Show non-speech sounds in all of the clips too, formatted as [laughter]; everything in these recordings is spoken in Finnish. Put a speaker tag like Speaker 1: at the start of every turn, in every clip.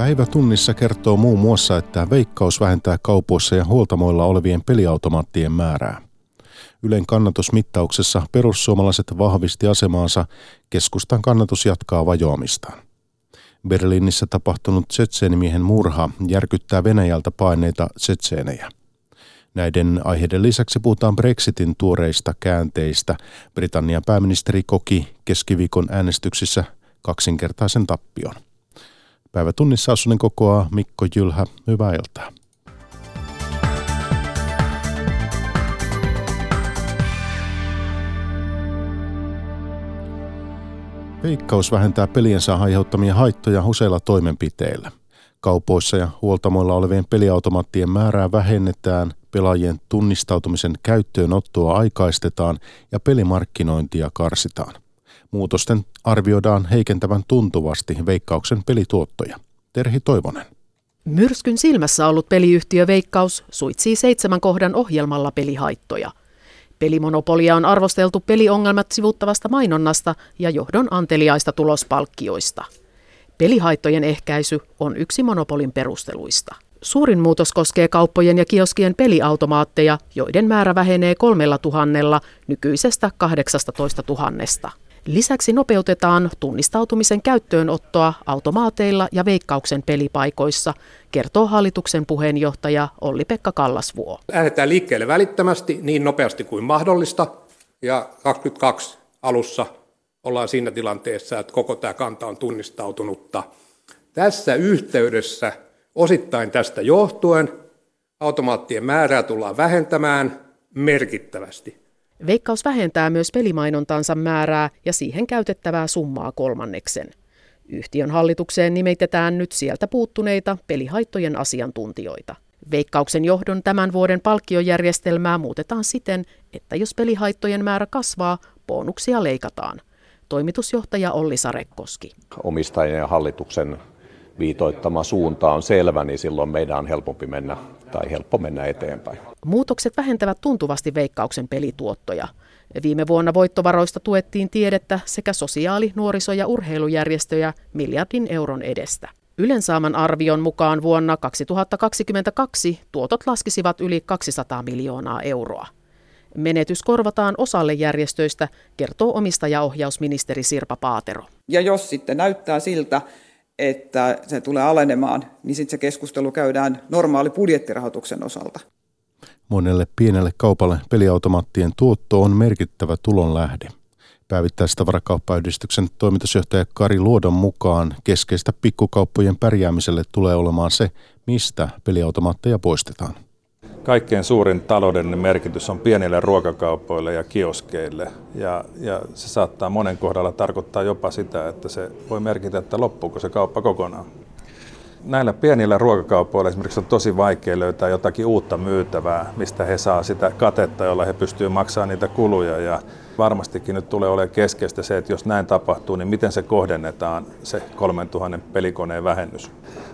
Speaker 1: Päivä tunnissa kertoo muun muassa, että Veikkaus vähentää kaupoissa ja huoltamoilla olevien peliautomaattien määrää. Ylen kannatusmittauksessa perussuomalaiset vahvisti asemaansa, keskustan kannatus jatkaa vajoamistaan. Berliinissä tapahtunut tsetseenimiehen murha järkyttää Venäjältä paineita tsetseenejä. Näiden aiheiden lisäksi puhutaan Brexitin tuoreista käänteistä. Britannian pääministeri koki keskiviikon äänestyksissä kaksinkertaisen tappion. Päivätunnissa asunen kokoaa Mikko Jylhä. Hyvää iltaa. Veikkaus vähentää peliensä aiheuttamia haittoja useilla toimenpiteillä. Kaupoissa ja huoltamoilla olevien peliautomaattien määrää vähennetään, pelaajien tunnistautumisen käyttöönottoa aikaistetaan ja pelimarkkinointia karsitaan. Muutosten arvioidaan heikentävän tuntuvasti veikkauksen pelituottoja. Terhi Toivonen.
Speaker 2: Myrskyn silmässä ollut peliyhtiö Veikkaus suitsii seitsemän kohdan ohjelmalla pelihaittoja. Pelimonopolia on arvosteltu peliongelmat sivuttavasta mainonnasta ja johdon anteliaista tulospalkkioista. Pelihaittojen ehkäisy on yksi monopolin perusteluista. Suurin muutos koskee kauppojen ja kioskien peliautomaatteja, joiden määrä vähenee kolmella tuhannella nykyisestä 18 tuhannesta. Lisäksi nopeutetaan tunnistautumisen käyttöönottoa automaateilla ja veikkauksen pelipaikoissa, kertoo hallituksen puheenjohtaja Olli-Pekka Kallasvuo.
Speaker 3: Lähdetään liikkeelle välittömästi niin nopeasti kuin mahdollista ja 22 alussa ollaan siinä tilanteessa, että koko tämä kanta on tunnistautunutta. Tässä yhteydessä osittain tästä johtuen automaattien määrää tullaan vähentämään merkittävästi.
Speaker 2: Veikkaus vähentää myös pelimainontansa määrää ja siihen käytettävää summaa kolmanneksen. Yhtiön hallitukseen nimitetään nyt sieltä puuttuneita pelihaittojen asiantuntijoita. Veikkauksen johdon tämän vuoden palkkiojärjestelmää muutetaan siten, että jos pelihaittojen määrä kasvaa, bonuksia leikataan. Toimitusjohtaja Olli Sarekkoski.
Speaker 4: Omistajien ja hallituksen viitoittama suunta on selvä, niin silloin meidän on helpompi mennä tai helppo mennä eteenpäin.
Speaker 2: Muutokset vähentävät tuntuvasti veikkauksen pelituottoja. Viime vuonna voittovaroista tuettiin tiedettä sekä sosiaali-, nuoriso- ja urheilujärjestöjä miljardin euron edestä. Ylen saaman arvion mukaan vuonna 2022 tuotot laskisivat yli 200 miljoonaa euroa. Menetys korvataan osalle järjestöistä, kertoo omistajaohjausministeri Sirpa Paatero.
Speaker 5: Ja jos sitten näyttää siltä, että se tulee alenemaan, niin sitten se keskustelu käydään normaali budjettirahoituksen osalta.
Speaker 1: Monelle pienelle kaupalle peliautomaattien tuotto on merkittävä tulonlähde. Päivittäistavarakauppayhdistyksen toimitusjohtaja Kari Luodon mukaan keskeistä pikkukauppojen pärjäämiselle tulee olemaan se, mistä peliautomaatteja poistetaan.
Speaker 6: Kaikkein suurin taloudellinen merkitys on pienille ruokakaupoille ja kioskeille. Ja, ja se saattaa monen kohdalla tarkoittaa jopa sitä, että se voi merkitä, että loppuuko se kauppa kokonaan. Näillä pienillä ruokakaupoilla esimerkiksi on tosi vaikea löytää jotakin uutta myytävää, mistä he saa sitä katetta, jolla he pystyvät maksamaan niitä kuluja. Ja varmastikin nyt tulee olemaan keskeistä se, että jos näin tapahtuu, niin miten se kohdennetaan, se 3000 pelikoneen vähennys.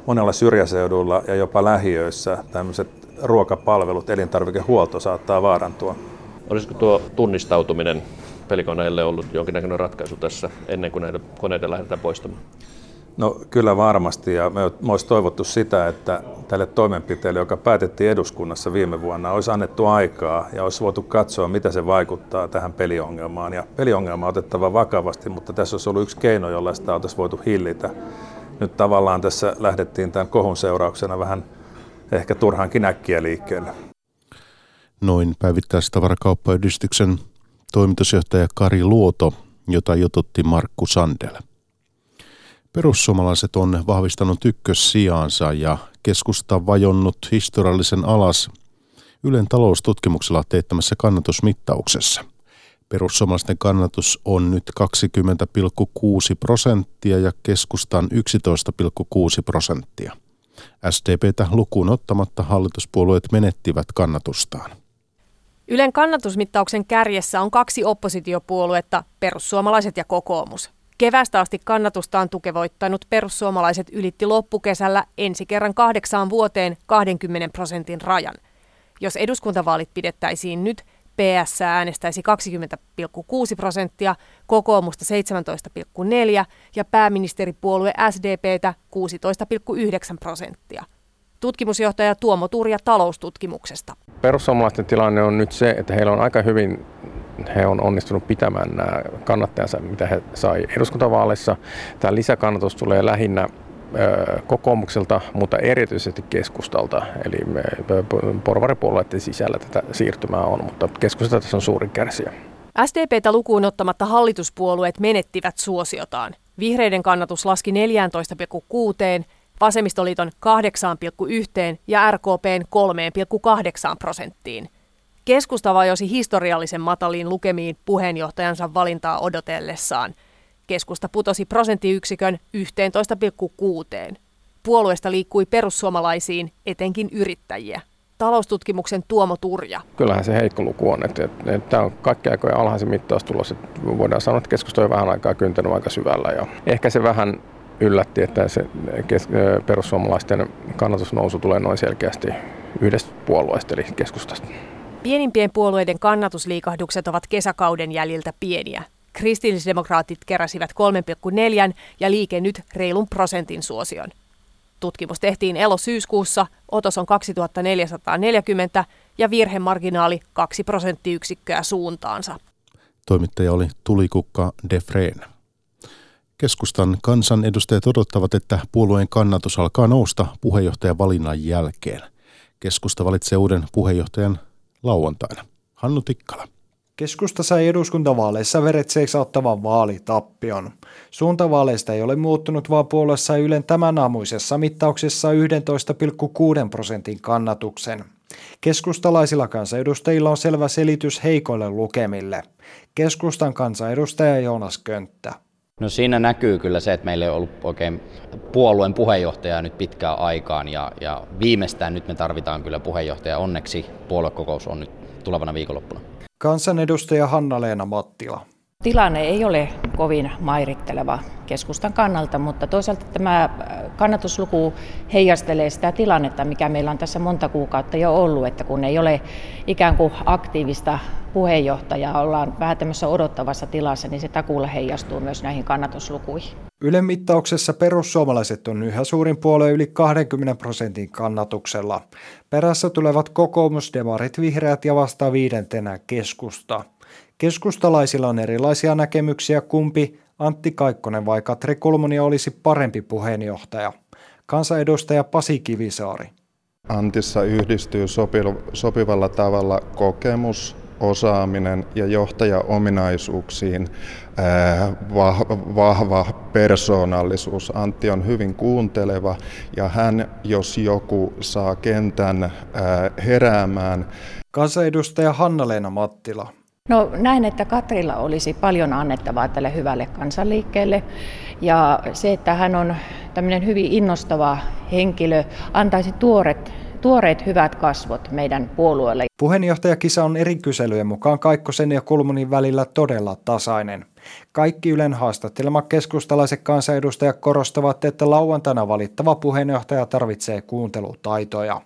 Speaker 6: Monella syrjäseudulla ja jopa lähiöissä tämmöiset ruokapalvelut, elintarvikehuolto saattaa vaarantua.
Speaker 7: Olisiko tuo tunnistautuminen pelikoneille ollut jonkinnäköinen ratkaisu tässä ennen kuin näitä koneita lähdetään poistamaan?
Speaker 6: No kyllä varmasti ja me olisi toivottu sitä, että tälle toimenpiteelle, joka päätettiin eduskunnassa viime vuonna, olisi annettu aikaa ja olisi voitu katsoa, mitä se vaikuttaa tähän peliongelmaan. Ja peliongelma on otettava vakavasti, mutta tässä olisi ollut yksi keino, jolla sitä oltaisiin voitu hillitä. Nyt tavallaan tässä lähdettiin tämän kohun seurauksena vähän ehkä turhaankin äkkiä liikkeelle.
Speaker 1: Noin päivittäistavarakauppayhdistyksen toimitusjohtaja Kari Luoto, jota jututti Markku Sandel. Perussuomalaiset on vahvistanut ykkössijaansa ja keskusta vajonnut historiallisen alas Ylen taloustutkimuksella teettämässä kannatusmittauksessa. Perussuomalaisten kannatus on nyt 20,6 prosenttia ja keskustan 11,6 prosenttia. SDPtä lukuun ottamatta hallituspuolueet menettivät kannatustaan.
Speaker 8: Ylen kannatusmittauksen kärjessä on kaksi oppositiopuoluetta, perussuomalaiset ja kokoomus. Kevästä asti kannatustaan tukevoittanut perussuomalaiset ylitti loppukesällä ensi kerran kahdeksaan vuoteen 20 prosentin rajan. Jos eduskuntavaalit pidettäisiin nyt, PS äänestäisi 20,6 prosenttia, kokoomusta 17,4 ja pääministeripuolue SDPtä 16,9 prosenttia. Tutkimusjohtaja Tuomo Turja taloustutkimuksesta.
Speaker 9: Perussuomalaisten tilanne on nyt se, että heillä on aika hyvin he on onnistunut pitämään nämä kannattajansa, mitä he sai eduskuntavaaleissa. Tämä lisäkannatus tulee lähinnä kokoomukselta, mutta erityisesti keskustalta. Eli me porvaripuolueiden sisällä tätä siirtymää on, mutta keskusta tässä on suurin kärsijä.
Speaker 8: SDPtä lukuun ottamatta hallituspuolueet menettivät suosiotaan. Vihreiden kannatus laski 14,6, vasemmistoliiton 8,1 ja RKPn 3,8 prosenttiin. Keskusta vajosi historiallisen mataliin lukemiin puheenjohtajansa valintaa odotellessaan – Keskusta putosi prosenttiyksikön 11,6. Puolueesta liikkui perussuomalaisiin, etenkin yrittäjiä. Taloustutkimuksen Tuomo Turja.
Speaker 9: Kyllähän se heikko luku on, että, että, että tämä on kaikki aikojen alhaisin mittaustulos. Että voidaan sanoa, että keskusta on vähän aikaa kyntänyt aika syvällä. Ja ehkä se vähän yllätti, että se kes- perussuomalaisten kannatusnousu tulee noin selkeästi yhdestä puolueesta, eli keskustasta.
Speaker 8: Pienimpien puolueiden kannatusliikahdukset ovat kesäkauden jäljiltä pieniä. Kristillisdemokraatit keräsivät 3,4 ja liike nyt reilun prosentin suosion. Tutkimus tehtiin elo-syyskuussa, otos on 2440 ja virhemarginaali 2 prosenttiyksikköä suuntaansa.
Speaker 1: Toimittaja oli Tulikukka Defreen. Keskustan kansanedustajat odottavat, että puolueen kannatus alkaa nousta puheenjohtajan valinnan jälkeen. Keskusta valitsee uuden puheenjohtajan lauantaina. Hannu Tikkala.
Speaker 10: Keskusta sai eduskuntavaaleissa veret seisauttavan vaalitappion. Suuntavaaleista ei ole muuttunut, vaan puolue sai Ylen tämän aamuisessa mittauksessa 11,6 prosentin kannatuksen. Keskustalaisilla kansanedustajilla on selvä selitys heikoille lukemille. Keskustan kansanedustaja Joonas Könttä.
Speaker 11: No siinä näkyy kyllä se, että meillä ei ollut oikein puolueen puheenjohtajaa nyt pitkään aikaan ja, ja viimeistään nyt me tarvitaan kyllä puheenjohtaja. Onneksi puoluekokous on nyt tulevana viikonloppuna.
Speaker 10: Kansanedustaja Hanna-Leena Mattila.
Speaker 12: Tilanne ei ole kovin mairitteleva keskustan kannalta, mutta toisaalta tämä äh, kannatusluku heijastelee sitä tilannetta, mikä meillä on tässä monta kuukautta jo ollut, että kun ei ole ikään kuin aktiivista puheenjohtajaa, ollaan vähän tämmöisessä odottavassa tilassa, niin se takuulla heijastuu myös näihin kannatuslukuihin.
Speaker 10: Ylen mittauksessa perussuomalaiset on yhä suurin puolue yli 20 prosentin kannatuksella. Perässä tulevat kokoomus, demarit, vihreät ja vasta viidentenä keskusta. Keskustalaisilla on erilaisia näkemyksiä kumpi Antti Kaikkonen vai Katri Kulmuni olisi parempi puheenjohtaja. Kansanedustaja Pasi Kivisaari.
Speaker 13: Antissa yhdistyy sopivalla tavalla kokemus, osaaminen ja johtajaominaisuuksiin vahva persoonallisuus. Antti on hyvin kuunteleva ja hän, jos joku, saa kentän heräämään.
Speaker 10: Kansanedustaja Hanna-Leena Mattila.
Speaker 12: No näin, että Katrilla olisi paljon annettavaa tälle hyvälle kansanliikkeelle. Ja se, että hän on tämmöinen hyvin innostava henkilö, antaisi tuoret tuoreet hyvät kasvot meidän puolueelle.
Speaker 10: Puheenjohtajakisa on eri kyselyjen mukaan Kaikkosen ja Kulmunin välillä todella tasainen. Kaikki Ylen haastattelema keskustalaiset kansanedustajat korostavat, että lauantaina valittava puheenjohtaja tarvitsee kuuntelutaitoja.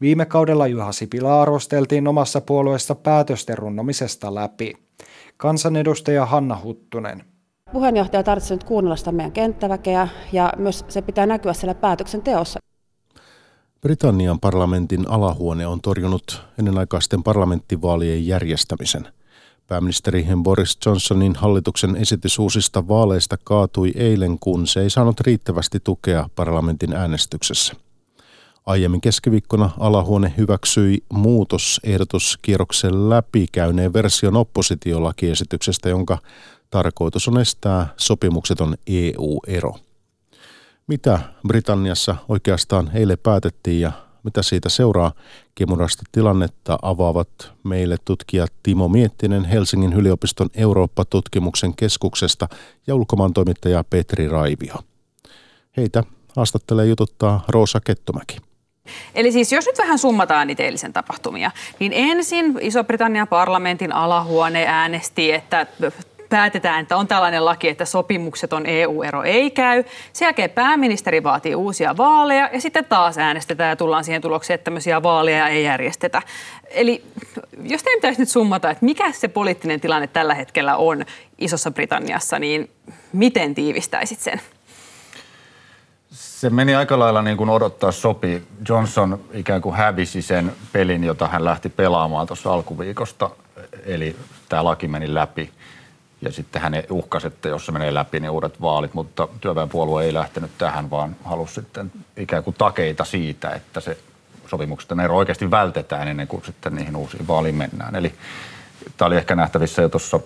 Speaker 10: Viime kaudella Juha Sipilä arvosteltiin omassa puolueessa päätösten runnomisesta läpi. Kansanedustaja Hanna Huttunen.
Speaker 14: Puheenjohtaja tarvitsee nyt kuunnella sitä meidän kenttäväkeä ja myös se pitää näkyä siellä päätöksenteossa.
Speaker 1: Britannian parlamentin alahuone on torjunut ennenaikaisten parlamenttivaalien järjestämisen. Pääministeri Boris Johnsonin hallituksen esitys uusista vaaleista kaatui eilen, kun se ei saanut riittävästi tukea parlamentin äänestyksessä. Aiemmin keskiviikkona alahuone hyväksyi muutosehdotuskierroksen läpikäyneen version oppositiolakiesityksestä, jonka tarkoitus on estää sopimukseton EU-ero mitä Britanniassa oikeastaan eilen päätettiin ja mitä siitä seuraa. Kiemurasta tilannetta avaavat meille tutkija Timo Miettinen Helsingin yliopiston Eurooppa-tutkimuksen keskuksesta ja ulkomaan toimittaja Petri Raivio. Heitä haastattelee jututtaa Roosa Kettomäki.
Speaker 15: Eli siis jos nyt vähän summataan niitä eilisen tapahtumia, niin ensin Iso-Britannian parlamentin alahuone äänesti, että päätetään, että on tällainen laki, että sopimukset on EU-ero ei käy. Sen jälkeen pääministeri vaatii uusia vaaleja ja sitten taas äänestetään ja tullaan siihen tulokseen, että tämmöisiä vaaleja ei järjestetä. Eli jos teidän pitäisi nyt summata, että mikä se poliittinen tilanne tällä hetkellä on Isossa Britanniassa, niin miten tiivistäisit sen?
Speaker 16: Se meni aika lailla niin kuin odottaa sopii. Johnson ikään kuin hävisi sen pelin, jota hän lähti pelaamaan tuossa alkuviikosta. Eli tämä laki meni läpi. Ja sitten hän uhkasi, että jos se menee läpi, niin uudet vaalit. Mutta työväenpuolue ei lähtenyt tähän, vaan halusi sitten ikään kuin takeita siitä, että se sopimukset ero oikeasti vältetään ennen kuin sitten niihin uusiin vaaliin mennään. Eli tämä oli ehkä nähtävissä jo tuossa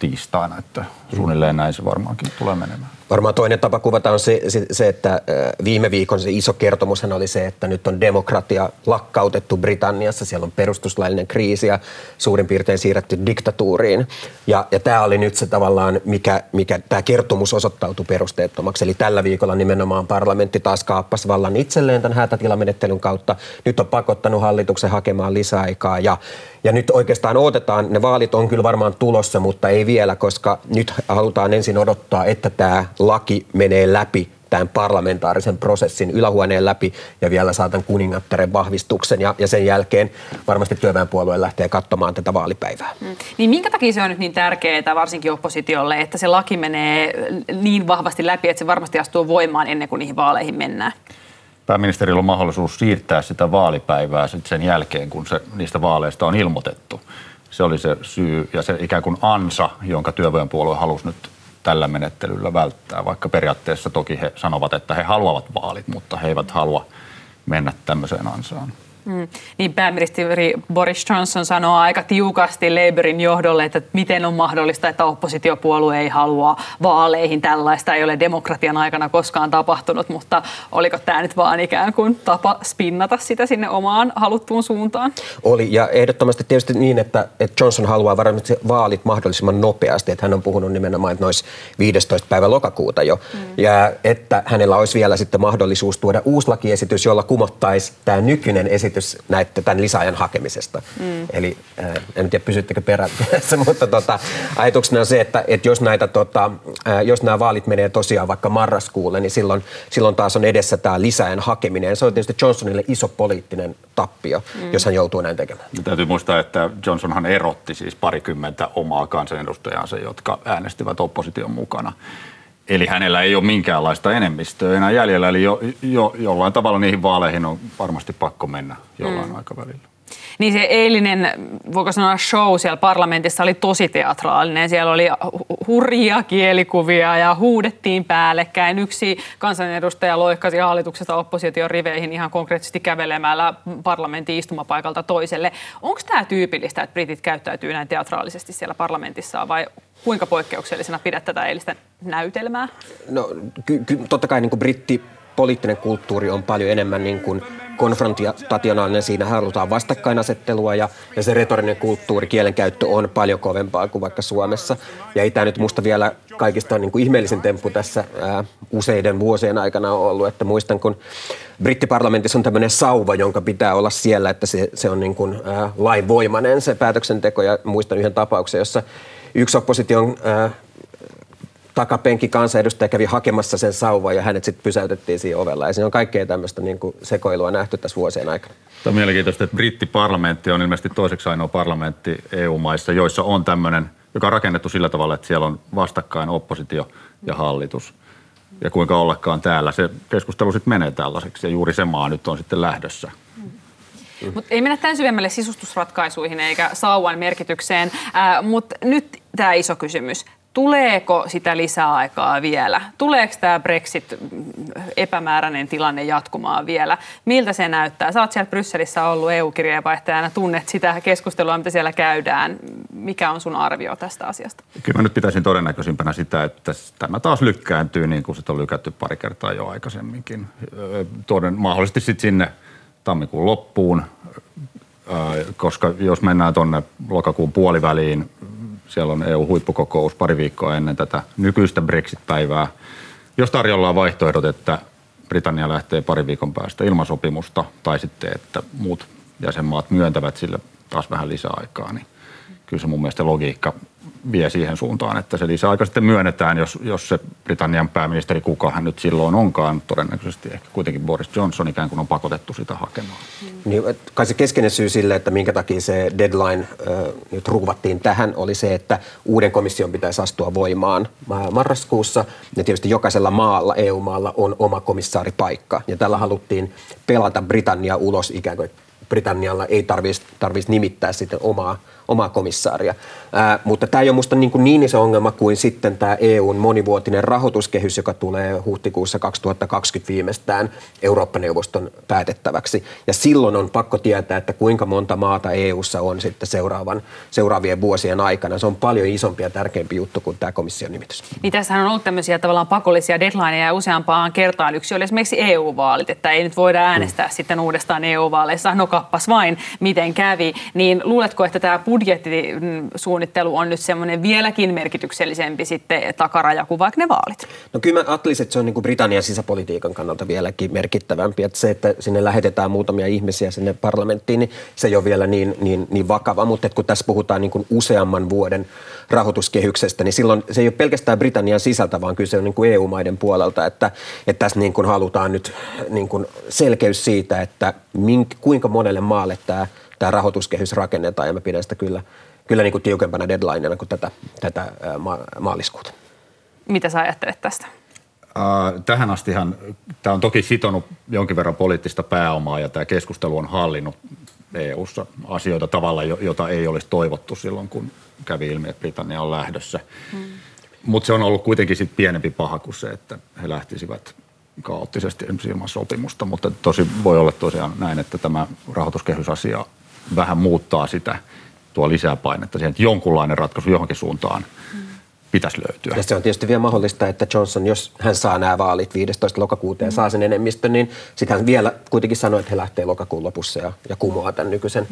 Speaker 16: tiistaina, että suunnilleen näin se varmaankin tulee menemään.
Speaker 17: Varmaan toinen tapa kuvata on se, se, se, että viime viikon se iso kertomushan oli se, että nyt on demokratia lakkautettu Britanniassa. Siellä on perustuslaillinen kriisi ja suurin piirtein siirretty diktatuuriin. Ja, ja tämä oli nyt se tavallaan, mikä, mikä tämä kertomus osoittautui perusteettomaksi. Eli tällä viikolla nimenomaan parlamentti taas kaappasi vallan itselleen tämän hätätilamenettelyn kautta. Nyt on pakottanut hallituksen hakemaan lisäaikaa ja, ja nyt oikeastaan odotetaan, ne vaalit on kyllä varmaan tulossa, mutta ei vielä, koska nyt halutaan ensin odottaa, että tämä laki menee läpi tämän parlamentaarisen prosessin ylähuoneen läpi ja vielä saatan kuningattaren vahvistuksen ja, ja sen jälkeen varmasti työväenpuolue lähtee katsomaan tätä vaalipäivää. Mm.
Speaker 15: Niin minkä takia se on nyt niin tärkeää varsinkin oppositiolle, että se laki menee niin vahvasti läpi, että se varmasti astuu voimaan ennen kuin niihin vaaleihin mennään?
Speaker 16: Pääministerillä on mahdollisuus siirtää sitä vaalipäivää sitten sen jälkeen, kun se, niistä vaaleista on ilmoitettu. Se oli se syy ja se ikään kuin ansa, jonka työväenpuolue halusi nyt tällä menettelyllä välttää, vaikka periaatteessa toki he sanovat, että he haluavat vaalit, mutta he eivät halua mennä tämmöiseen ansaan.
Speaker 15: Mm. Niin pääministeri Boris Johnson sanoo aika tiukasti Labourin johdolle, että miten on mahdollista, että oppositiopuolue ei halua vaaleihin. Tällaista ei ole demokratian aikana koskaan tapahtunut, mutta oliko tämä nyt vaan ikään kuin tapa spinnata sitä sinne omaan haluttuun suuntaan?
Speaker 17: Oli ja ehdottomasti tietysti niin, että, että Johnson haluaa varmasti vaalit mahdollisimman nopeasti. Että hän on puhunut nimenomaan, että nois 15. päivä lokakuuta jo. Mm. Ja että hänellä olisi vielä sitten mahdollisuus tuoda uusi lakiesitys, jolla kumottaisi tämä nykyinen esitys esitys näette tämän lisäajan hakemisesta. Mm. Eli äh, en tiedä pysyttekö perässä, [laughs] mutta tota, ajatuksena on se, että, että jos, näitä, tota, äh, jos nämä vaalit menee tosiaan vaikka marraskuulle, niin silloin, silloin taas on edessä tämä lisäajan hakeminen. Se on tietysti Johnsonille iso poliittinen tappio, mm. jos hän joutuu näin tekemään.
Speaker 16: Ja täytyy muistaa, että Johnsonhan erotti siis parikymmentä omaa kansanedustajansa, jotka äänestivät opposition mukana. Eli hänellä ei ole minkäänlaista enemmistöä enää jäljellä, eli jo, jo, jollain tavalla niihin vaaleihin on varmasti pakko mennä jollain mm. aikavälillä.
Speaker 15: Niin se eilinen, voiko sanoa show siellä parlamentissa oli tosi teatraalinen. Siellä oli hurjia kielikuvia ja huudettiin päällekkäin. Yksi kansanedustaja loikkasi hallituksesta opposition riveihin ihan konkreettisesti kävelemällä parlamentin istumapaikalta toiselle. Onko tämä tyypillistä, että britit käyttäytyy näin teatraalisesti siellä parlamentissa vai kuinka poikkeuksellisena pidät tätä eilistä näytelmää?
Speaker 17: No ky- ky- totta kai niin kuin britti poliittinen kulttuuri on paljon enemmän niin kuin konfrontationaalinen. Siinä halutaan vastakkainasettelua ja, ja se retorinen kulttuuri, kielenkäyttö on paljon kovempaa kuin vaikka Suomessa. Ja ei tämä nyt musta vielä kaikista niin kuin ihmeellisen temppu tässä ää, useiden vuosien aikana on ollut. Että muistan, kun brittiparlamentissa on tämmöinen sauva, jonka pitää olla siellä, että se, se on niin kuin, ää, lainvoimainen se päätöksenteko. Ja muistan yhden tapauksen, jossa yksi opposition ää, takapenki kansanedustaja kävi hakemassa sen sauvan ja hänet sitten pysäytettiin siinä ovella. Ja siinä on kaikkea tämmöistä niin kuin sekoilua nähty tässä vuosien aikana.
Speaker 16: Tämä on mielenkiintoista, että brittiparlamentti on ilmeisesti toiseksi ainoa parlamentti EU-maissa, joissa on tämmöinen, joka on rakennettu sillä tavalla, että siellä on vastakkain oppositio ja hallitus. Ja kuinka ollakaan täällä se keskustelu sitten menee tällaiseksi ja juuri se maa nyt on sitten lähdössä.
Speaker 15: Mutta ei mennä tämän syvemmälle sisustusratkaisuihin eikä sauvan merkitykseen, äh, mutta nyt tämä iso kysymys. Tuleeko sitä lisäaikaa vielä? Tuleeko tämä Brexit epämääräinen tilanne jatkumaan vielä? Miltä se näyttää? Oot siellä Brysselissä ollut EU-kirjeenvaihtajana, tunnet sitä keskustelua, mitä siellä käydään. Mikä on sun arvio tästä asiasta?
Speaker 16: Kyllä mä nyt pitäisin todennäköisimpänä sitä, että tämä taas lykkääntyy niin kuin se on lykätty pari kertaa jo aikaisemminkin. Toden, mahdollisesti sitten sinne tammikuun loppuun, koska jos mennään tuonne lokakuun puoliväliin, siellä on EU-huippukokous pari viikkoa ennen tätä nykyistä Brexit-päivää. Jos tarjolla on vaihtoehdot, että Britannia lähtee pari viikon päästä ilmasopimusta tai sitten, että muut jäsenmaat myöntävät sille taas vähän lisäaikaa, niin kyllä se mun mielestä logiikka vie siihen suuntaan, että se lisäaika sitten myönnetään, jos, jos se Britannian pääministeri, kuka hän nyt silloin onkaan, todennäköisesti ehkä kuitenkin Boris Johnson ikään kuin on pakotettu sitä hakemaan.
Speaker 17: Niin, kai se keskeinen syy sille, että minkä takia se deadline äh, nyt ruuvattiin tähän, oli se, että uuden komission pitäisi astua voimaan marraskuussa. Ja tietysti jokaisella maalla, EU-maalla, on oma komissaaripaikka. Ja tällä haluttiin pelata Britannia ulos ikään kuin Britannialla ei tarvitsisi tarvis nimittää sitten omaa omaa komissaaria. Ää, mutta tämä ei ole minusta niin, niin iso ongelma kuin sitten tämä EUn monivuotinen rahoituskehys, joka tulee huhtikuussa 2020 viimeistään Eurooppa-neuvoston päätettäväksi. Ja silloin on pakko tietää, että kuinka monta maata EUssa on sitten seuraavan, seuraavien vuosien aikana. Se on paljon isompi ja tärkeämpi juttu kuin tämä komission nimitys.
Speaker 15: Niin tässähän on ollut tämmöisiä tavallaan pakollisia deadlineja useampaan kertaan. Yksi oli esimerkiksi EU-vaalit, että ei nyt voida äänestää mm. sitten uudestaan EU-vaaleissa. No kappas vain, miten kävi. Niin luuletko, että tämä budjettisuunnittelu on nyt semmoinen vieläkin merkityksellisempi sitten takaraja kuin vaikka ne vaalit?
Speaker 17: No kyllä mä ajattelisin, että se on niin kuin Britannian sisäpolitiikan kannalta vieläkin merkittävämpi. Että se, että sinne lähetetään muutamia ihmisiä sinne parlamenttiin, niin se ei ole vielä niin, niin, niin vakava. Mutta kun tässä puhutaan niin kuin useamman vuoden rahoituskehyksestä, niin silloin se ei ole pelkästään Britannian sisältä, vaan kyse on niin kuin EU-maiden puolelta. Että, että tässä niin kuin halutaan nyt niin kuin selkeys siitä, että mink, kuinka monelle maalle tämä tämä rahoituskehys rakennetaan ja mä pidän sitä kyllä, kyllä niin kuin tiukempana deadlineena kuin tätä, tätä ma- maaliskuuta.
Speaker 15: Mitä sä ajattelet tästä?
Speaker 16: tähän astihan tämä on toki sitonut jonkin verran poliittista pääomaa ja tämä keskustelu on hallinnut EU-ssa asioita tavalla, jota ei olisi toivottu silloin, kun kävi ilmi, että Britannia on lähdössä. Hmm. Mutta se on ollut kuitenkin sit pienempi paha kuin se, että he lähtisivät kaoottisesti ilman sopimusta, mutta tosi voi olla tosiaan näin, että tämä rahoituskehysasia vähän muuttaa sitä, tuo lisää painetta siihen, että jonkunlainen ratkaisu johonkin suuntaan pitäisi löytyä.
Speaker 17: Ja se on tietysti vielä mahdollista, että Johnson, jos hän saa nämä vaalit 15. lokakuuta ja saa sen enemmistön, niin sitten hän vielä kuitenkin sanoo, että he lähtee lokakuun lopussa ja, ja kumoaa tämän nykyisen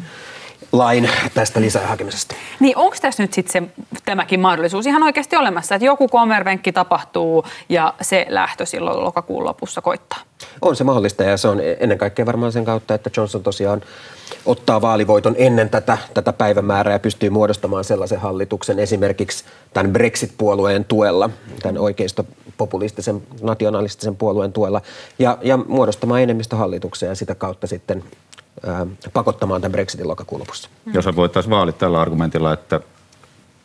Speaker 17: lain tästä lisähakemisesta.
Speaker 15: Niin onko tässä nyt sitten tämäkin mahdollisuus ihan oikeasti olemassa, että joku kommervenkki tapahtuu ja se lähtö silloin lokakuun lopussa koittaa?
Speaker 17: On se mahdollista ja se on ennen kaikkea varmaan sen kautta, että Johnson tosiaan ottaa vaalivoiton ennen tätä, tätä päivämäärää ja pystyy muodostamaan sellaisen hallituksen esimerkiksi tämän Brexit-puolueen tuella, tämän oikeisto-populistisen nationalistisen puolueen tuella ja, ja muodostamaan enemmistöhallituksen ja sitä kautta sitten pakottamaan tämän Brexitin lokakuun lopussa.
Speaker 16: Mm. Jos voitaisiin vaalit tällä argumentilla, että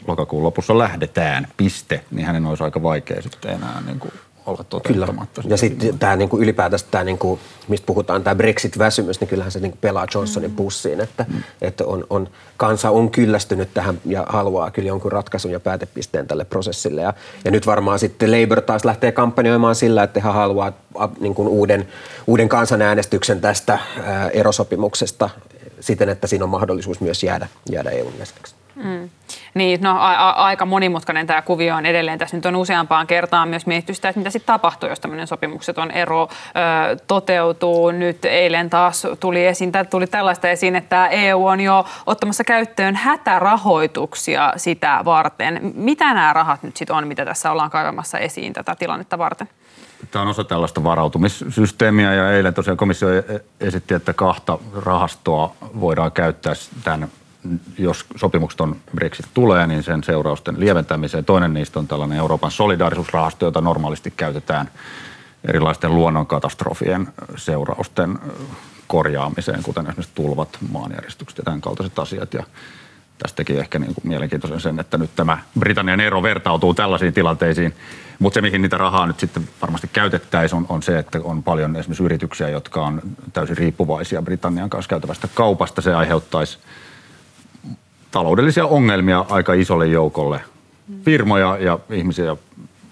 Speaker 16: lokakuun lopussa lähdetään, piste, niin hänen olisi aika vaikea sitten enää niin kuin olla toteuttamatta.
Speaker 17: Kyllä. Ja sitten tämä niinku ylipäätänsä tämä, niinku, mistä puhutaan, tämä Brexit-väsymys, niin kyllähän se niinku pelaa Johnsonin mm. pussiin, että, mm. että on, on, kansa on kyllästynyt tähän ja haluaa kyllä jonkun ratkaisun ja päätepisteen tälle prosessille. Ja, ja nyt varmaan sitten Labour taas lähtee kampanjoimaan sillä, että he haluaa niin kuin uuden, uuden kansanäänestyksen tästä ää, erosopimuksesta siten, että siinä on mahdollisuus myös jäädä, jäädä EUn jäseneksi. Mm.
Speaker 15: Niin, no a- a- aika monimutkainen tämä kuvio on edelleen. Tässä nyt on useampaan kertaan myös mietitty sitä, että mitä sitten tapahtuu, jos tämmöinen sopimukseton ero ö, toteutuu. Nyt eilen taas tuli, esiin, tuli tällaista esiin, että EU on jo ottamassa käyttöön hätärahoituksia sitä varten. Mitä nämä rahat nyt sitten on, mitä tässä ollaan kaivamassa esiin tätä tilannetta varten?
Speaker 16: Tämä on osa tällaista varautumissysteemiä ja eilen tosiaan komissio e-, esitti, että kahta rahastoa voidaan käyttää tämän jos sopimukset Brexit tulee, niin sen seurausten lieventämiseen. Toinen niistä on tällainen Euroopan solidaarisuusrahasto, jota normaalisti käytetään erilaisten luonnonkatastrofien seurausten korjaamiseen, kuten esimerkiksi tulvat, maanjäristykset ja tämän kaltaiset asiat. Ja tästäkin ehkä niin kuin mielenkiintoisen sen, että nyt tämä Britannian ero vertautuu tällaisiin tilanteisiin. Mutta se, mihin niitä rahaa nyt sitten varmasti käytettäisiin, on, on se, että on paljon esimerkiksi yrityksiä, jotka on täysin riippuvaisia Britannian kanssa käytävästä kaupasta. Se aiheuttaisi taloudellisia ongelmia aika isolle joukolle firmoja ja ihmisiä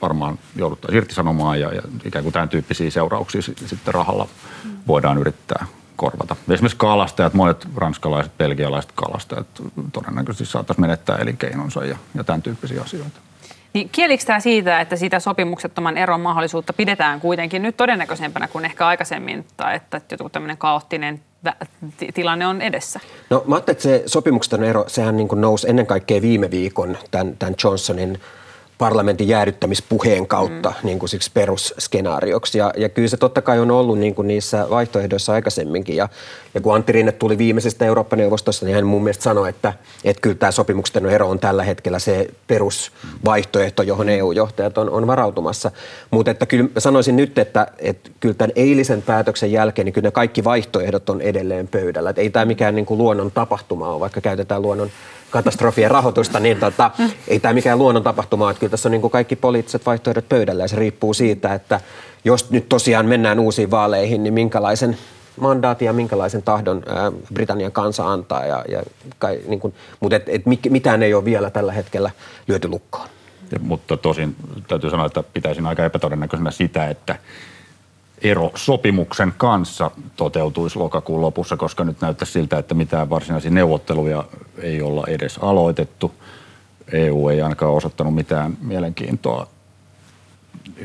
Speaker 16: varmaan jouduttaisiin irtisanomaan ja, ja ikään kuin tämän tyyppisiä seurauksia sitten rahalla voidaan yrittää korvata. Esimerkiksi kalastajat, monet ranskalaiset, belgialaiset kalastajat todennäköisesti saataisiin menettää elinkeinonsa ja, ja tämän tyyppisiä asioita.
Speaker 15: Niin kielikö tämä siitä, että sitä sopimuksettoman eron mahdollisuutta pidetään kuitenkin nyt todennäköisempänä kuin ehkä aikaisemmin, tai että joku tämmöinen kaoottinen tilanne on edessä?
Speaker 17: No mä ajattelin, että se sopimuksen ero, sehän niin nousi ennen kaikkea viime viikon tämän, tämän Johnsonin parlamentin jäädyttämispuheen kautta mm. niin kuin siksi perusskenaarioksi. Ja, ja kyllä se totta kai on ollut niin kuin niissä vaihtoehdoissa aikaisemminkin. Ja, ja kun Antti Rinne tuli viimeisestä Eurooppa-neuvostosta, niin hän mun mielestä sanoi, että, että kyllä tämä sopimuksen ero on tällä hetkellä se perusvaihtoehto, johon EU-johtajat on, on varautumassa. Mutta että kyllä sanoisin nyt, että, että kyllä tämän eilisen päätöksen jälkeen, niin kyllä ne kaikki vaihtoehdot on edelleen pöydällä. Että ei tämä mikään niin kuin luonnon tapahtuma ole, vaikka käytetään luonnon katastrofien rahoitusta, niin tota, ei tämä mikään luonnon tapahtuma että kyllä tässä on niin kuin kaikki poliittiset vaihtoehdot pöydällä ja se riippuu siitä, että jos nyt tosiaan mennään uusiin vaaleihin, niin minkälaisen mandaatin ja minkälaisen tahdon Britannian kansa antaa. Ja, ja kai, niin kuin, mutta et, et mitään ei ole vielä tällä hetkellä lyöty lukkoon.
Speaker 16: Ja, mutta tosin täytyy sanoa, että pitäisin aika epätodennäköisenä sitä, että ero sopimuksen kanssa toteutuisi lokakuun lopussa, koska nyt näyttää siltä, että mitään varsinaisia neuvotteluja ei olla edes aloitettu. EU ei ainakaan osoittanut mitään mielenkiintoa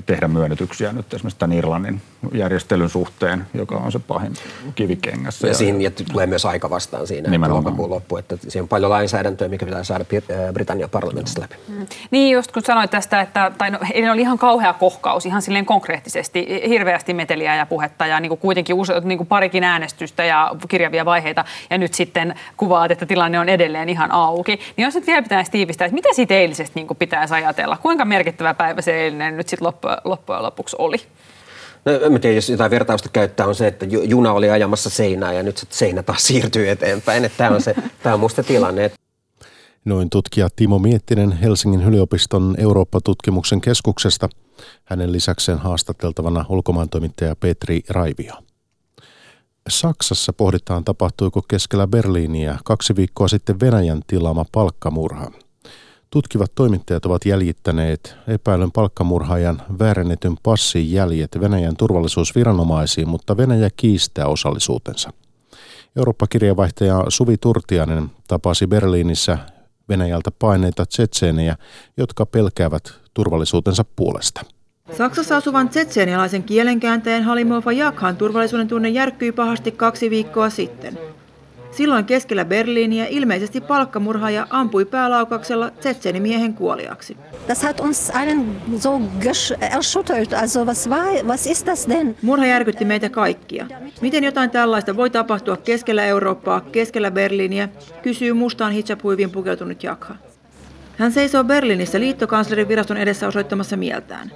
Speaker 16: tehdä myönnytyksiä nyt esimerkiksi tämän Irlannin järjestelyn suhteen, joka on se pahin kivikengässä.
Speaker 17: Ja, ja siinä ja tulee myös aika vastaan siinä lokakuun loppu, että siinä on paljon lainsäädäntöä, mikä pitää saada äh, Britannian parlamentissa läpi. Mm.
Speaker 15: Niin just kun sanoit tästä, että tai no, eli oli ihan kauhea kohkaus, ihan silleen konkreettisesti, hirveästi meteliä ja puhetta ja niin kuin kuitenkin use, niin kuin parikin äänestystä ja kirjavia vaiheita ja nyt sitten kuvaat, että tilanne on edelleen ihan auki. Niin jos nyt vielä pitäisi tiivistää, että mitä siitä eilisestä niin kuin pitäisi ajatella, kuinka merkittävä päivä se eilinen nyt sitten loppujen lopuksi oli?
Speaker 17: No, en tiedä, jos jotain vertausta käyttää, on se, että juna oli ajamassa seinää ja nyt se seinä taas [laughs] siirtyy eteenpäin. Että tämä on, se, [laughs] tämä on musta tilanne.
Speaker 1: Noin tutkija Timo Miettinen Helsingin yliopiston Eurooppa-tutkimuksen keskuksesta. Hänen lisäkseen haastateltavana ulkomaantoimittaja Petri Raivio. Saksassa pohditaan, tapahtuiko keskellä Berliiniä kaksi viikkoa sitten Venäjän tilaama palkkamurha. Tutkivat toimittajat ovat jäljittäneet epäilyn palkkamurhaajan väärennetyn passin jäljet Venäjän turvallisuusviranomaisiin, mutta Venäjä kiistää osallisuutensa. Eurooppa-kirjavaihtaja Suvi Turtianen tapasi Berliinissä Venäjältä paineita tsetseenejä, jotka pelkäävät turvallisuutensa puolesta.
Speaker 18: Saksassa asuvan tsetseenialaisen kielenkääntäjän Halimov Jakhan turvallisuuden tunne järkkyi pahasti kaksi viikkoa sitten. Silloin keskellä Berliiniä ilmeisesti palkkamurhaaja ampui päälaukauksella miehen kuoliaksi.
Speaker 19: Das hat uns allen so erschüttert. Also was war, was ist das denn?
Speaker 18: Murha järkytti meitä kaikkia. Miten jotain tällaista voi tapahtua keskellä Eurooppaa, keskellä Berliiniä, kysyy mustaan hijab pukeutunut Jakha. Hän seisoo Berliinissä liittokanslerin viraston edessä osoittamassa mieltään.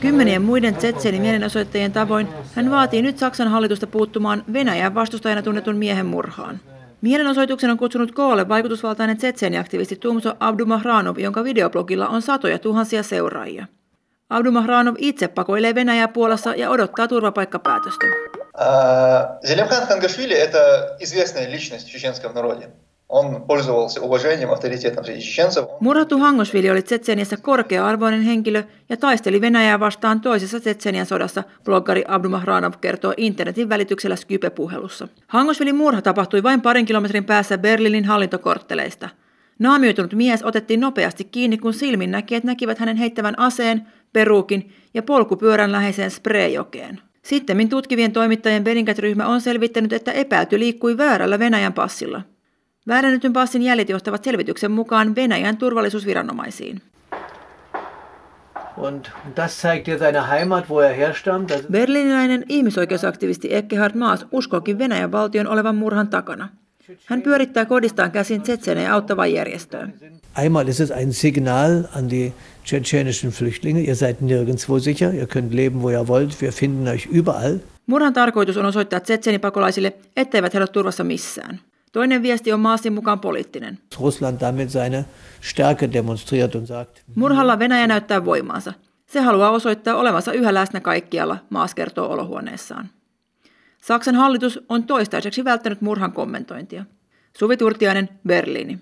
Speaker 18: Kymmenien muiden Tsetsenin mielenosoittajien tavoin hän vaatii nyt Saksan hallitusta puuttumaan Venäjän vastustajana tunnetun miehen murhaan. Mielenosoituksen on kutsunut koolle vaikutusvaltainen Tsetseeni-aktivisti Tumso Abdumahranov, jonka videoblogilla on satoja tuhansia seuraajia. Abdumahranov itse pakoilee Venäjää Puolassa ja odottaa turvapaikkapäätöstä. Zelimkhan Khangashvili – это известная личность в чеченском народе. Он пользовался уважением, авторитетом среди чеченцев. Murhattu Hangosvili oli Tsetseniassa korkea-arvoinen henkilö ja taisteli Venäjää vastaan toisessa Tsetsenian sodassa, bloggari Abdumahranov kertoo internetin välityksellä Skype-puhelussa. Hangosvilin murha tapahtui vain parin kilometrin päässä Berliinin hallintokortteleista. Naamioitunut mies otettiin nopeasti kiinni, kun silmin näki, että näkivät hänen heittävän aseen, peruukin ja polkupyörän läheiseen sprayjokeen. Sittemmin tutkivien toimittajien Bellingcat-ryhmä on selvittänyt, että epäilty liikkui väärällä Venäjän passilla. Väärännetyn passin jäljet johtavat selvityksen mukaan Venäjän turvallisuusviranomaisiin. Und das zeigt dir seine Heimat, wo er herstammt. Berliiniläinen ihmisoikeusaktivisti Ekkehard Maas uskookin Venäjän valtion olevan murhan takana. Hän pyörittää kodistaan käsin Tsetsenejä auttavaa järjestöä.
Speaker 20: Einmal ist es ein Signal an die tschetschenischen Flüchtlinge, ihr seid nirgendwo sicher, ihr könnt leben, wo ihr wollt, wir finden euch überall.
Speaker 18: Murhan tarkoitus on osoittaa Tsetsenipakolaisille, etteivät he ole turvassa missään. Toinen viesti on Maasin mukaan poliittinen.
Speaker 20: Russland damit seine Stärke demonstriert und sagt.
Speaker 18: Murhalla Venäjä näyttää voimaansa. Se haluaa osoittaa olevansa yhä läsnä kaikkialla, Maas kertoo olohuoneessaan. Saksan hallitus on toistaiseksi välttänyt murhan kommentointia. Suvi Turtiainen, Berliini.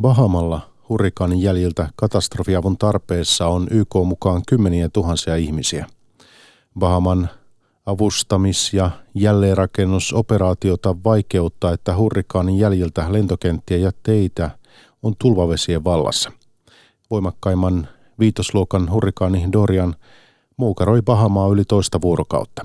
Speaker 1: Bahamalla hurrikaanin jäljiltä katastrofiavun tarpeessa on YK mukaan kymmeniä tuhansia ihmisiä. Bahaman Avustamis- ja jälleenrakennusoperaatiota vaikeuttaa, että hurrikaanin jäljiltä lentokenttiä ja teitä on tulvavesien vallassa. Voimakkaimman viitosluokan hurrikaani Dorian muukaroi Bahamaa yli toista vuorokautta.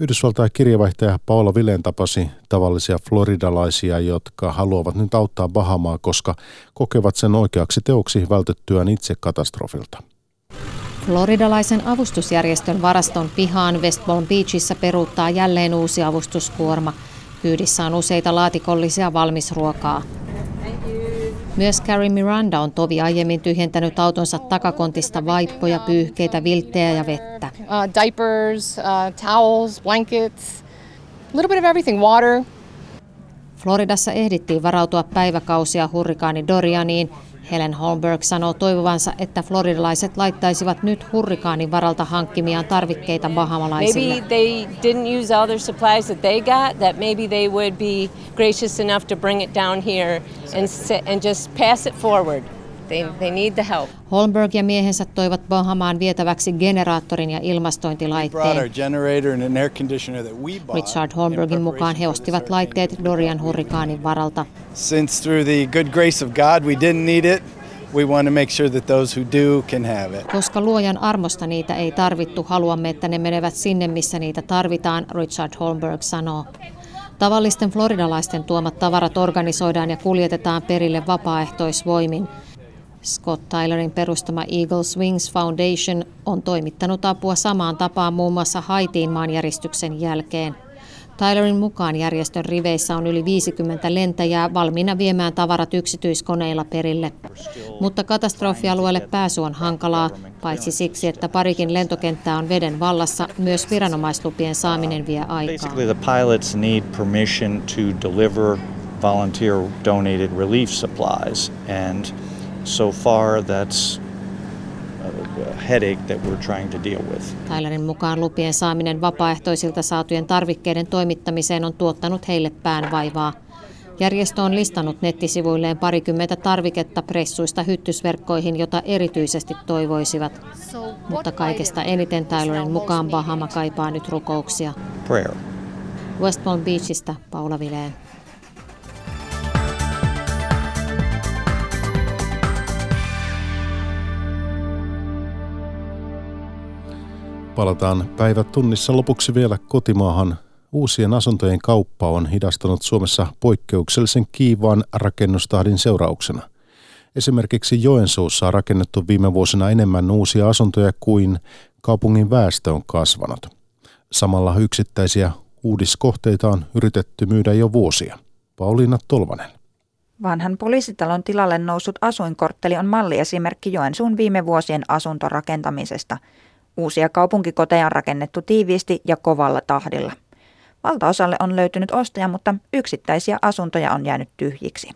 Speaker 1: Yhdysvaltain kirjavaihtaja Paula Vileen tapasi tavallisia floridalaisia, jotka haluavat nyt auttaa Bahamaa, koska kokevat sen oikeaksi teoksi vältettyään itse katastrofilta.
Speaker 21: Floridalaisen avustusjärjestön varaston pihaan West Palm Beachissa peruuttaa jälleen uusi avustuskuorma. Kyydissä on useita laatikollisia valmisruokaa. Myös Carrie Miranda on tovi aiemmin tyhjentänyt autonsa takakontista vaippoja, pyyhkeitä, vilttejä ja vettä.
Speaker 22: Uh, diapers, uh, towels, blankets, a little bit of everything, water.
Speaker 21: Floridassa ehdittiin varautua päiväkausia hurrikaani Dorianiin Helen Holmberg sanoo toivovansa, että floridalaiset laittaisivat nyt hurrikaanin varalta hankkimiaan tarvikkeita bahamalaisille.
Speaker 23: They, they need the help.
Speaker 21: Holmberg ja miehensä toivat Bahamaan vietäväksi generaattorin ja ilmastointilaitteen. Richard Holmbergin mukaan he ostivat laitteet Dorian hurrikaanin varalta.
Speaker 24: Since through the good grace of God we didn't need it, we want to make sure that those who do can have it.
Speaker 21: Koska luojan armosta niitä ei tarvittu, haluamme, että ne menevät sinne, missä niitä tarvitaan, Richard Holmberg sanoo. Tavallisten floridalaisten tuomat tavarat organisoidaan ja kuljetetaan perille vapaaehtoisvoimin. Scott Tylerin perustama Eagle Wings Foundation on toimittanut apua samaan tapaan muun muassa Haitiin maanjäristyksen jälkeen. Tylerin mukaan järjestön riveissä on yli 50 lentäjää valmiina viemään tavarat yksityiskoneilla perille. Mutta katastrofialueelle pääsy on hankalaa, paitsi siksi, että parikin lentokenttää on veden vallassa, myös viranomaislupien saaminen vie aikaa.
Speaker 25: So far that's a headache that we're trying to deal with.
Speaker 21: Tylerin mukaan lupien saaminen vapaaehtoisilta saatujen tarvikkeiden toimittamiseen on tuottanut heille päänvaivaa. Järjestö on listannut nettisivuilleen parikymmentä tarviketta pressuista hyttysverkkoihin, jota erityisesti toivoisivat. Mutta kaikesta eniten Tylerin mukaan Bahama kaipaa nyt rukouksia.
Speaker 25: Prayer.
Speaker 21: West Palm Beachista Paula Vileen.
Speaker 1: Palataan päivät tunnissa lopuksi vielä kotimaahan. Uusien asuntojen kauppa on hidastunut Suomessa poikkeuksellisen kiivaan rakennustahdin seurauksena. Esimerkiksi Joensuussa on rakennettu viime vuosina enemmän uusia asuntoja kuin kaupungin väestö on kasvanut. Samalla yksittäisiä uudiskohteita on yritetty myydä jo vuosia. Pauliina Tolvanen.
Speaker 26: Vanhan poliisitalon tilalle noussut asuinkortteli on malliesimerkki Joensuun viime vuosien asuntorakentamisesta – Uusia kaupunkikoteja on rakennettu tiiviisti ja kovalla tahdilla. Valtaosalle on löytynyt ostaja, mutta yksittäisiä asuntoja on jäänyt tyhjiksi.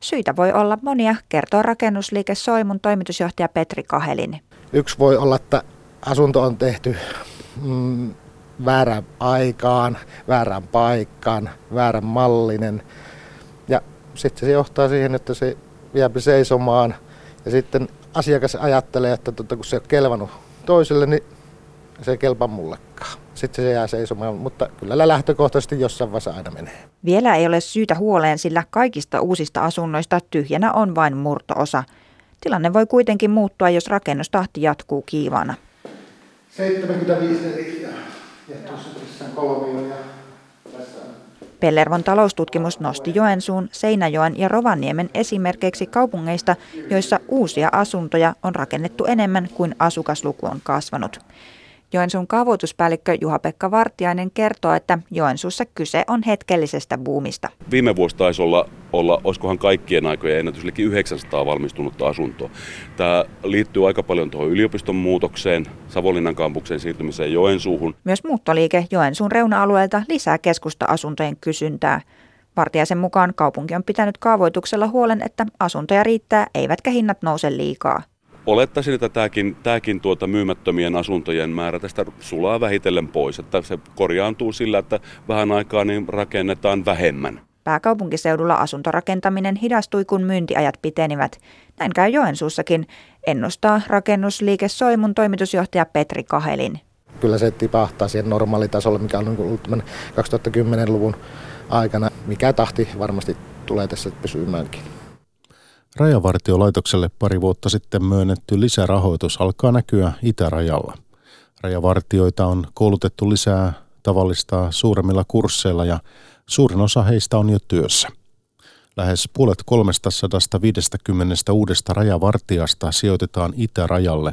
Speaker 26: Syitä voi olla monia, kertoo rakennusliike Soimun toimitusjohtaja Petri Kahelin.
Speaker 27: Yksi voi olla, että asunto on tehty mm, väärään aikaan, väärään paikkaan, väärän mallinen. Ja sitten se johtaa siihen, että se jääpi seisomaan. Ja sitten asiakas ajattelee, että tuota, kun se on kelvannut toiselle, niin se ei kelpaa mullekaan. Sitten se jää seisomaan, mutta kyllä lähtökohtaisesti jossain vaiheessa aina menee.
Speaker 26: Vielä ei ole syytä huoleen, sillä kaikista uusista asunnoista tyhjänä on vain murtoosa. Tilanne voi kuitenkin muuttua, jos rakennustahti jatkuu kiivana.
Speaker 27: 75 neliä ja tuossa on kolmio ja
Speaker 26: Pellervon taloustutkimus nosti Joensuun, Seinäjoen ja Rovaniemen esimerkkeiksi kaupungeista, joissa uusia asuntoja on rakennettu enemmän kuin asukasluku on kasvanut. Joensuun kaavoituspäällikkö Juha-Pekka Vartiainen kertoo, että Joensuussa kyse on hetkellisestä buumista.
Speaker 28: Viime vuosi taisi olla, olla olisikohan kaikkien aikojen ennätys, eli 900 valmistunutta asuntoa. Tämä liittyy aika paljon tuohon yliopiston muutokseen, Savonlinnan kampuksen siirtymiseen Joensuuhun.
Speaker 26: Myös muuttoliike Joensuun reuna-alueelta lisää keskusta-asuntojen kysyntää. Vartiaisen mukaan kaupunki on pitänyt kaavoituksella huolen, että asuntoja riittää, eivätkä hinnat nouse liikaa
Speaker 28: olettaisin, että tämäkin, tämäkin tuota myymättömien asuntojen määrä tästä sulaa vähitellen pois. Että se korjaantuu sillä, että vähän aikaa niin rakennetaan vähemmän.
Speaker 26: Pääkaupunkiseudulla asuntorakentaminen hidastui, kun myyntiajat pitenivät. Näin käy Joensuussakin, ennustaa rakennusliike Soimun toimitusjohtaja Petri Kahelin.
Speaker 27: Kyllä se tipahtaa siihen normaalitasolle, mikä on ollut 2010-luvun aikana. Mikä tahti varmasti tulee tässä pysymäänkin.
Speaker 1: Rajavartiolaitokselle pari vuotta sitten myönnetty lisärahoitus alkaa näkyä itärajalla. Rajavartioita on koulutettu lisää tavallista suuremmilla kursseilla ja suurin osa heistä on jo työssä. Lähes puolet 350 uudesta rajavartijasta sijoitetaan itärajalle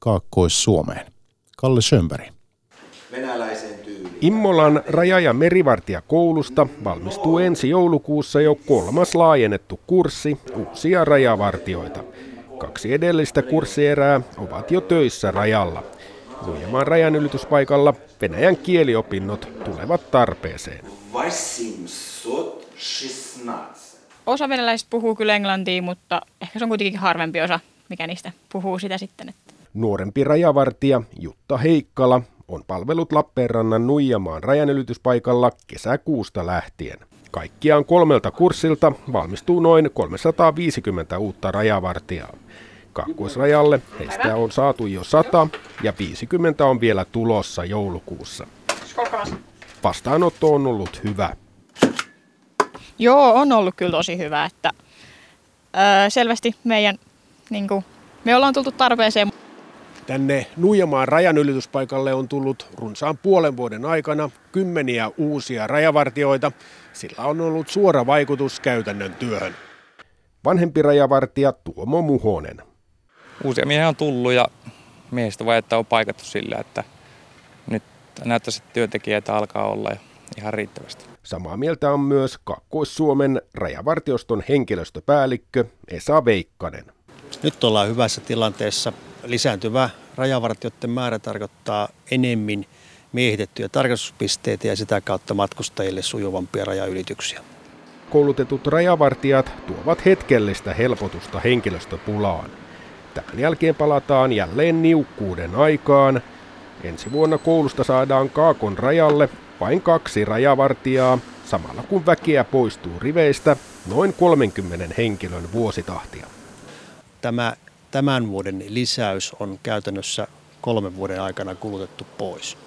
Speaker 1: Kaakkois-Suomeen. Kalle Schönberg.
Speaker 29: Immolan raja- ja merivartijakoulusta valmistuu ensi joulukuussa jo kolmas laajennettu kurssi uusia rajavartioita. Kaksi edellistä kurssierää ovat jo töissä rajalla. Nuijamaan rajanylityspaikalla Venäjän kieliopinnot tulevat tarpeeseen.
Speaker 30: Osa venäläisistä puhuu kyllä englantia, mutta ehkä se on kuitenkin harvempi osa, mikä niistä puhuu sitä sitten.
Speaker 29: Nuorempi rajavartija Jutta Heikkala on palvelut Lappeenrannan Nuijamaan rajanylityspaikalla kesäkuusta lähtien. Kaikkiaan kolmelta kurssilta valmistuu noin 350 uutta rajavartijaa. Kaakkoisrajalle heistä on saatu jo 100 ja 50 on vielä tulossa joulukuussa. Vastaanotto on ollut hyvä.
Speaker 30: Joo, on ollut kyllä tosi hyvä, että öö, selvästi meidän, niin kuin, me ollaan tultu tarpeeseen.
Speaker 29: Tänne Nuijamaan rajanylityspaikalle on tullut runsaan puolen vuoden aikana kymmeniä uusia rajavartioita. Sillä on ollut suora vaikutus käytännön työhön. Vanhempi rajavartija Tuomo Muhonen.
Speaker 31: Uusia miehiä on tullut ja miehistä vajetta on paikattu sillä, että nyt näyttäisi, että työntekijöitä alkaa olla ihan riittävästi.
Speaker 29: Samaa mieltä on myös Kakkois-Suomen rajavartioston henkilöstöpäällikkö Esa Veikkanen.
Speaker 32: Nyt ollaan hyvässä tilanteessa. Lisääntyvä rajavartijoiden määrä tarkoittaa enemmän miehitettyjä tarkastuspisteitä ja sitä kautta matkustajille sujuvampia rajaylityksiä.
Speaker 29: Koulutetut rajavartijat tuovat hetkellistä helpotusta henkilöstöpulaan. Tämän jälkeen palataan jälleen niukkuuden aikaan. Ensi vuonna koulusta saadaan Kaakon rajalle vain kaksi rajavartijaa, samalla kun väkeä poistuu riveistä noin 30 henkilön vuositahtia.
Speaker 32: Tämä tämän vuoden lisäys on käytännössä kolmen vuoden aikana kulutettu pois.